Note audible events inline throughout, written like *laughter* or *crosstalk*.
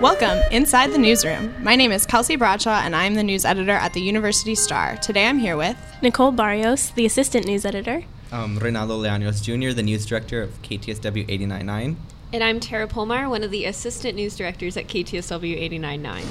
Welcome inside the newsroom. My name is Kelsey Bradshaw, and I'm the news editor at the University Star. Today I'm here with Nicole Barrios, the assistant news editor. Um, Reynaldo Leanos Jr., the news director of KTSW 899. And I'm Tara Polmar, one of the assistant news directors at KTSW 899.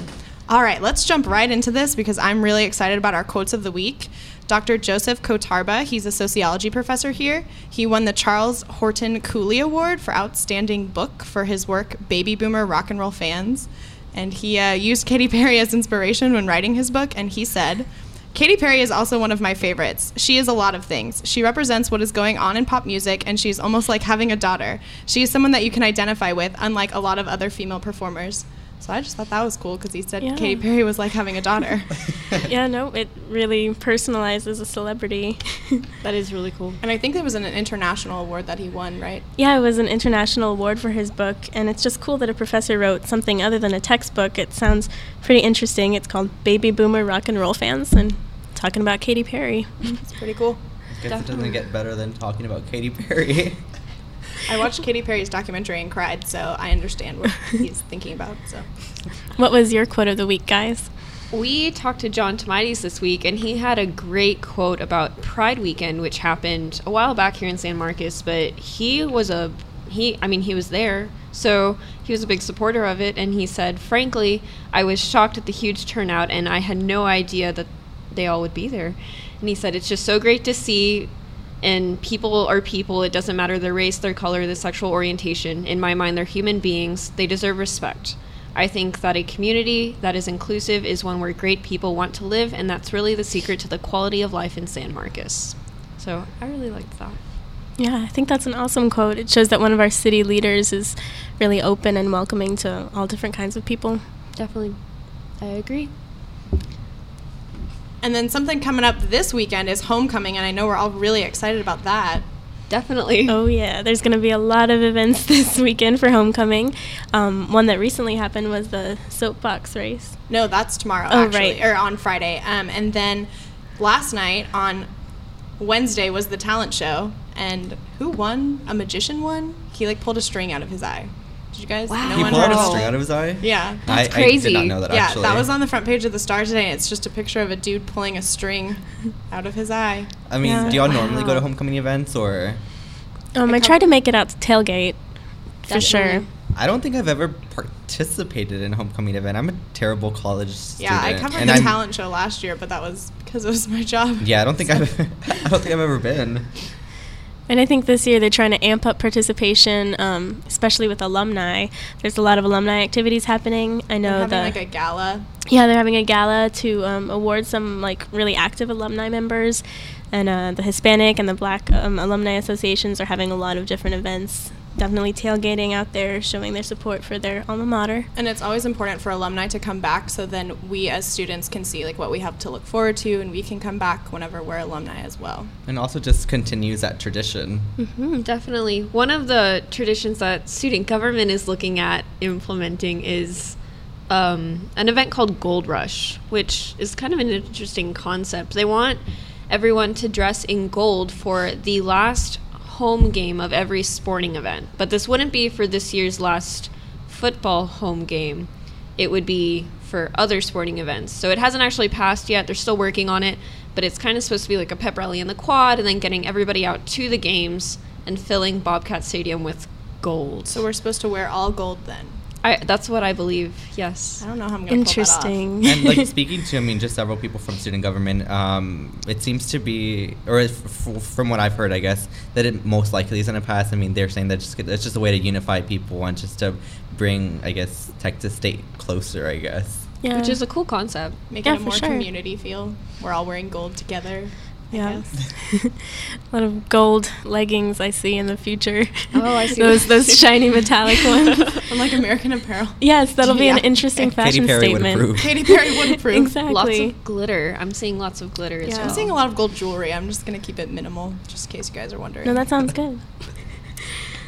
All right, let's jump right into this because I'm really excited about our quotes of the week. Dr. Joseph Kotarba, he's a sociology professor here. He won the Charles Horton Cooley Award for Outstanding Book for his work Baby Boomer Rock and Roll Fans. And he uh, used Katy Perry as inspiration when writing his book, and he said, Katy Perry is also one of my favorites. She is a lot of things. She represents what is going on in pop music, and she's almost like having a daughter. She is someone that you can identify with, unlike a lot of other female performers. So I just thought that was cool because he said Yeah. Katy Perry was like having a daughter. *laughs* yeah, no, it really personalizes a celebrity. *laughs* That is really cool. and I think it was an international award that he won, right? yeah, it was an international award for his book, and it's just cool that a professor wrote something other than a textbook. It sounds pretty interesting. It's called Baby Boomer Rock and Roll Fans, and talking about Katy Perry. It's pretty cool. I guess it Definitely. doesn't get better than talking about Katy Perry. *laughs* I watched Katy Perry's documentary and cried, so I understand what *laughs* he's thinking about. So what was your quote of the week, guys? We talked to John Thomaides this week, and he had a great quote about Pride Weekend, which happened a while back here in San Marcos. But he was a he. I mean, he was there, so he was a big supporter of it. And he said, "Frankly, I was shocked at the huge turnout, and I had no idea that they all would be there." And he said, "It's just so great to see." And people are people. It doesn't matter their race, their color, their sexual orientation. In my mind, they're human beings. They deserve respect. I think that a community that is inclusive is one where great people want to live, and that's really the secret to the quality of life in San Marcos. So I really liked that. Yeah, I think that's an awesome quote. It shows that one of our city leaders is really open and welcoming to all different kinds of people. Definitely. I agree. And then something coming up this weekend is homecoming, and I know we're all really excited about that. Definitely. Oh yeah, there's going to be a lot of events *laughs* this weekend for homecoming. Um, one that recently happened was the soapbox race. No, that's tomorrow, Oh, actually, right. or on Friday. Um, and then last night on Wednesday was the talent show, and who won? A magician won. He like pulled a string out of his eye. Did you guys? Wow. No he one pulled heard out a string out of his eye? Yeah. I, That's I did not crazy. know that yeah, actually. that was on the front page of the Star today. It's just a picture of a dude pulling a string out of his eye. I mean, Yeah. do y'all normally go to homecoming events or? Um, A I tried to make it out to tailgate for sure. I don't think I've ever participated in a homecoming event. I'm a terrible college student. Yeah, I covered and the I'm- talent show last year, but that was because it was my job. Yeah, I don't think So- I've. *laughs* *laughs* I don't think I've ever been. And I think this year they're trying to amp up participation, um, especially with alumni. There's a lot of alumni activities happening. I know They're having the like a gala. yeah they're having a gala to um, award some like really active alumni members, and uh, the Hispanic and the Black um, alumni associations are having a lot of different events. Definitely tailgating out there, showing their support for their alma mater. And it's always important for alumni to come back so then we as students can see like what we have to look forward to and we can come back whenever we're alumni as well. And also just continues that tradition. hmm Definitely. One of the traditions that student government is looking at implementing is um, an event called Gold Rush, which is kind of an interesting concept. They want everyone to dress in gold for the last home game of every sporting event. But this wouldn't be for this year's last football home game. It would be for other sporting events. So it hasn't actually passed yet. They're still working on it, but it's kind of supposed to be like a pep rally in the quad and then getting everybody out to the games and filling Bobcat Stadium with gold. So we're supposed to wear all gold then. I, that's what I believe. Yes. I don't know how I'm going to pull that off. Interesting. *laughs* and like speaking to, I mean, just several people from student government, um, it seems to be, or f- f- from what I've heard, I guess that it most likely is going to pass. I mean, they're saying that just it's just a way to unify people and just to bring, I guess, Texas State closer. I guess. yeah. Which is a cool concept. Make Yeah, it a more sure. community feel. We're all wearing gold together. I Yeah. guess. *laughs* a lot of gold leggings I see in the future. Oh, I see *laughs* those those shiny metallic *laughs* ones. I'm like American Apparel. yes, that'll be Yeah. an interesting Katy fashion Perry would statement. approve. Katy Perry would approve. exactly. Lots of glitter. I'm seeing lots of glitter as well. I'm seeing a lot of gold jewelry. I'm just going to keep it minimal, just in case you guys are wondering. no, that sounds good.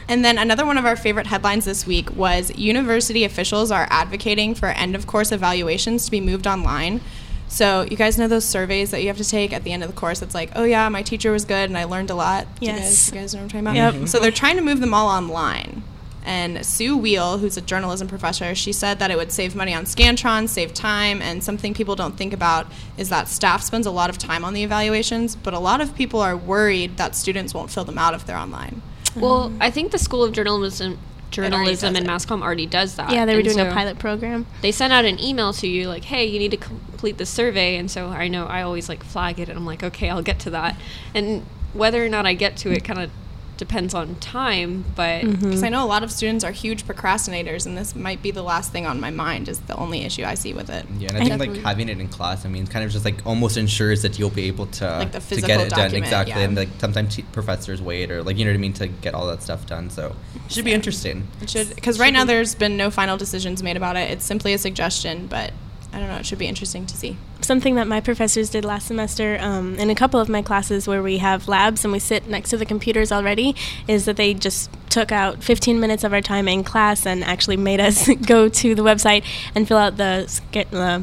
And then another one of our favorite headlines this week was university officials are advocating for end of course evaluations to be moved online. So you guys know those surveys that you have to take at the end of the course. It's like, oh yeah, my teacher was good and I learned a lot. Do You Yes. guys, you guys know what I'm talking about. Yep. about? So they're trying to move them all online. And Sue Wheel, who's a journalism professor, she said that it would save money on Scantron, save time, and something people don't think about is that staff spends a lot of time on the evaluations, but a lot of people are worried that students won't fill them out if they're online. Well, I think the School of Journalism, journalism and mass comm already does that. Yeah, they were And doing a pilot program. They sent out an email to you like, "Hey, you need to complete the survey." And so I know I always like flag it, and I'm like, "Okay, I'll get to that." And whether or not I get to it kind of depends on time, but Mm-hmm. Because I know a lot of students are huge procrastinators, and this might be the last thing on my mind, is the only issue I see with it. Yeah, and I, I think definitely- like having it in class, I mean, kind of just like almost ensures that you'll be able to Like the to get it done exactly, yeah. and like sometimes professors wait or like you know what I mean to get all that stuff done. So it should be interesting. It should because right now there's been no final decisions made about it. It's simply a suggestion, but I don't know. It should be interesting to see. Something that my professors did last semester um, in a couple of my classes where we have labs and we sit next to the computers already is that they just took out 15 minutes of our time in class and actually made us *laughs* go to the website and fill out the, the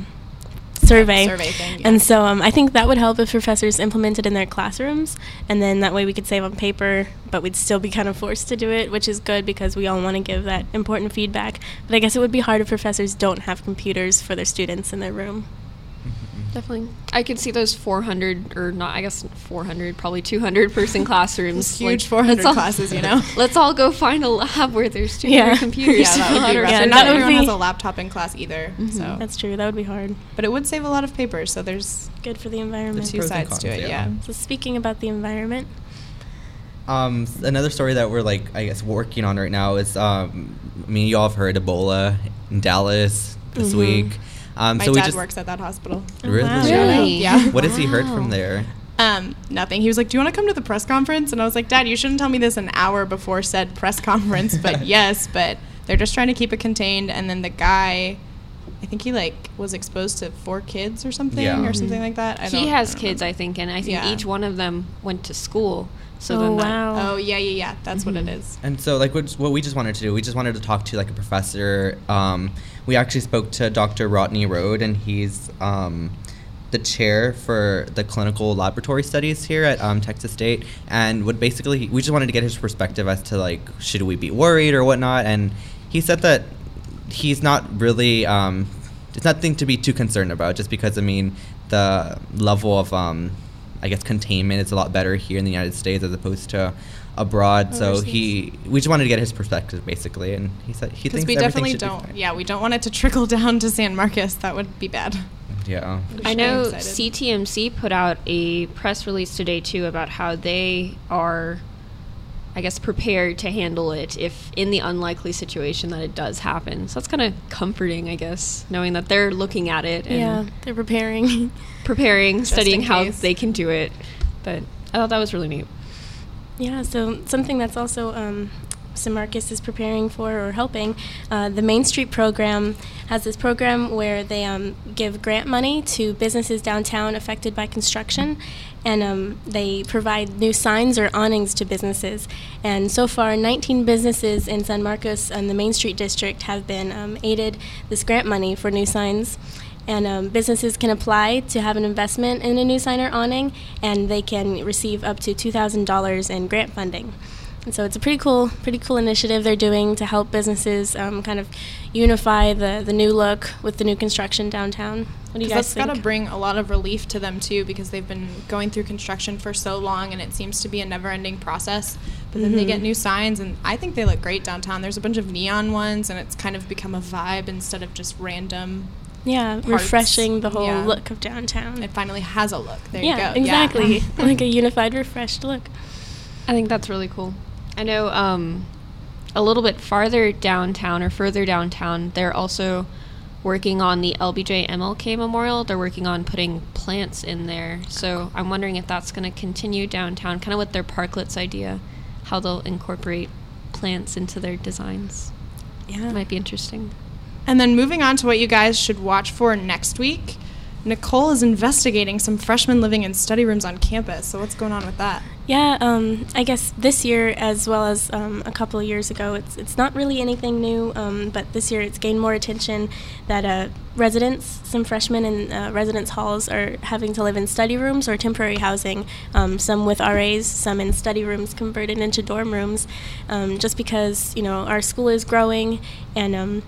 survey. survey thing, yeah. And so um, I think that would help if professors implemented in their classrooms, and then that way we could save on paper, but we'd still be kind of forced to do it, which is good because we all want to give that important feedback. But I guess it would be hard if professors don't have computers for their students in their room. Definitely I could see those 400 or not, I guess 400, probably 200 person *laughs* classrooms. Huge like, 400 all- classes, you *laughs* know? let's all go find a lab where there's 200 Yeah. *laughs* computers. yeah, that would be rough. Yeah, and that not would everyone has a laptop in class either. So, That's true. That would be hard. but it would save a lot of paper, So there's Good for the the environment. two pros and sides to it. yeah. Yeah. So speaking about the environment, Um, another story that we're like I guess working on right now is um, I mean you all have heard Ebola in Dallas this Mhm. week. Um, My so we dad just works at that hospital. Really, wow. Really? Yeah. What has he heard from there? Um, nothing. He was like, "Do you want to come to the press conference?" And I was like, "Dad, you shouldn't tell me this an hour before said press conference." But *laughs* yes, but they're just trying to keep it contained. And then the guy, I think he like was exposed to four kids or something Yeah. or something like that. I he don't- has I don't kids, remember. I think, and I think Yeah. each one of them went to school. So Oh, then that- wow. Oh yeah, yeah, yeah. That's what it is. And so, like, what, what we just wanted to do, we just wanted to talk to like a professor. Um, we actually spoke to Dr. Rodney Rohde, and he's um, the chair for the clinical laboratory studies here at um, Texas State. And would basically, we just wanted to get his perspective as to like, should we be worried or whatnot? And he said that he's not really. Um, it's nothing to be too concerned about, just because I mean, the level of um, I guess containment is a lot better here in the United States as opposed to abroad. Oh, so he, we just wanted to get his perspective basically, and he said he thinks we everything definitely should don't. fine. Yeah, we don't want it to trickle *laughs* down to San Marcos. That would be bad. Yeah. I know. CTMC put out a press release today too about how they are, I guess, prepared to handle it if in the unlikely situation that it does happen. So that's kind of comforting, I guess, knowing that they're looking at it and yeah, they're preparing. *laughs* preparing, studying how they can do it. But I thought that was really neat. Yeah, so something that's also um, San Marcos is preparing for or helping, uh, the Main Street program has this program where they um, give grant money to businesses downtown affected by construction, and um, they provide new signs or awnings to businesses. And so far, 19 businesses in San Marcos and the Main Street district have been um, aided this grant money for new signs. And um, businesses can apply to have an investment in a new sign or awning, and they can receive up to two thousand dollars in grant funding. And so it's a pretty cool, pretty cool initiative they're doing to help businesses um, kind of unify the, the new look with the new construction downtown. What do you 'Cause guys that's think? got to bring a lot of relief to them too, because they've been going through construction for so long, and it seems to be a never-ending process. But then they Mhm. get new signs, and I think they look great downtown. There's a bunch of neon ones, and it's kind of become a vibe instead of just random. yeah, parts. refreshing the whole Yeah. look of downtown. It finally has a look. There yeah, you go. exactly. *laughs* like a unified, refreshed look. I think that's really cool. I know um, a little bit farther downtown or further downtown, they're also working on the LBJ MLK Memorial. They're working on putting plants in there. So I'm wondering if that's going to continue downtown, kind of with their parklets idea, how they'll incorporate plants into their designs. Yeah. It Might be interesting. And then moving on to what you guys should watch for next week. Nicole is investigating some freshmen living in study rooms on campus. So, what's going on with that? Yeah, um, I guess this year, as well as um, a couple of years ago, it's it's not really anything new. Um, but this year, it's gained more attention that uh, residents, some freshmen in uh, residence halls, are having to live in study rooms or temporary housing. Um, some with RAs, some in study rooms converted into dorm rooms, um, just because you know our school is growing and um,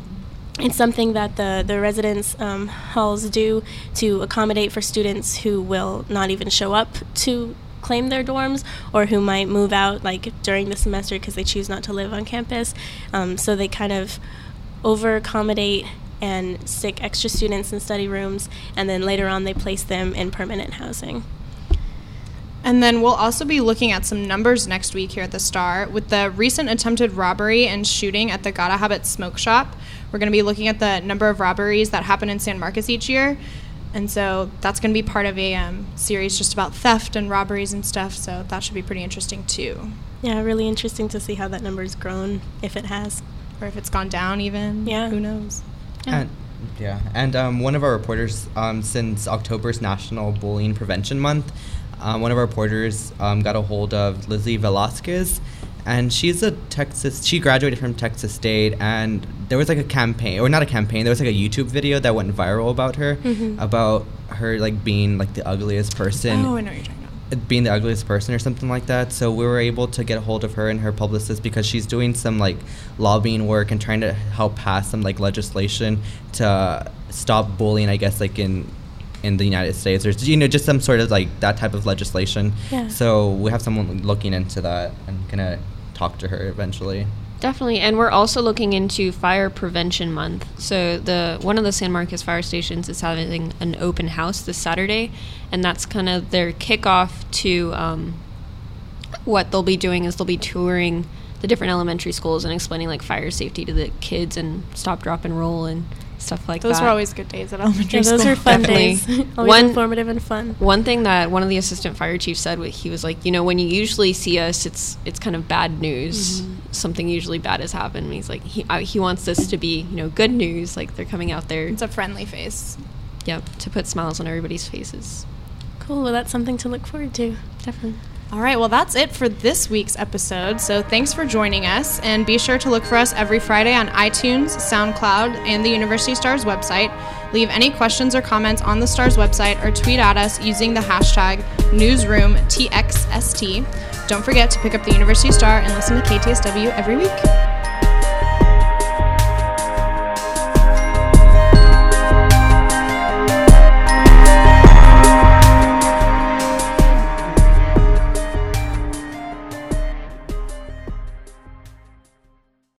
it's something that the, the residence um, halls do to accommodate for students who will not even show up to claim their dorms or who might move out like during the semester because they choose not to live on campus. Um, so they kind of over accommodate and stick extra students in study rooms, and then later on they place them in permanent housing. And then we'll also be looking at some numbers next week here at the Star with the recent attempted robbery and shooting at the Gata Habit Smoke Shop. We're going to be looking at the number of robberies that happen in San Marcos each year. And so that's going to be part of a um, series just about theft and robberies and stuff. So that should be pretty interesting too. Yeah, really interesting to see how that number's grown, if it has. Or if it's gone down even. Yeah. Who knows? Yeah. And, yeah, and um, one of our reporters, um, since October's National Bullying Prevention Month, um, one of our reporters um, got a hold of Lizzie Velasquez, and she's a Texas. She graduated from Texas State, and there was like a campaign, or not a campaign. There was like a YouTube video that went viral about her, Mhm. about her like being like the ugliest person oh, I know what you're talking about. being the ugliest person or something like that. So we were able to get a hold of her and her publicist because she's doing some like lobbying work and trying to help pass some like legislation to stop bullying. I guess like in in the United States, or you know just some sort of like that type of legislation. Yeah. So we have someone looking into that and gonna talk to her eventually. Definitely, and we're also looking into Fire Prevention Month. So the one of the San Marcos fire stations is having an open house this Saturday, and that's kind of their kickoff to um, what they'll be doing is they'll be touring the different elementary schools and explaining like fire safety to the kids and stop, drop, and roll and stuff like Those that. Those were always good days at elementary Yeah, those school. are fun Definitely. days. *laughs* Always One- informative and fun. One thing that one of the assistant fire chiefs said, he was like, you know, when you usually see us, it's it's kind of bad news. Something usually bad has happened. And he's like, he uh, he wants this to be, you know, good news. Like they're coming out there, It's a friendly face. yep, to put smiles on everybody's faces. Cool. Well, that's something to look forward to. Definitely. All right, well, that's it for this week's episode. So thanks for joining us, and be sure to look for us every Friday on iTunes, SoundCloud, and the University Stars website. Leave any questions or comments on the Stars website or tweet at us using the hashtag NewsroomTXST. Don't forget to pick up the University Star and listen to KTSW every week.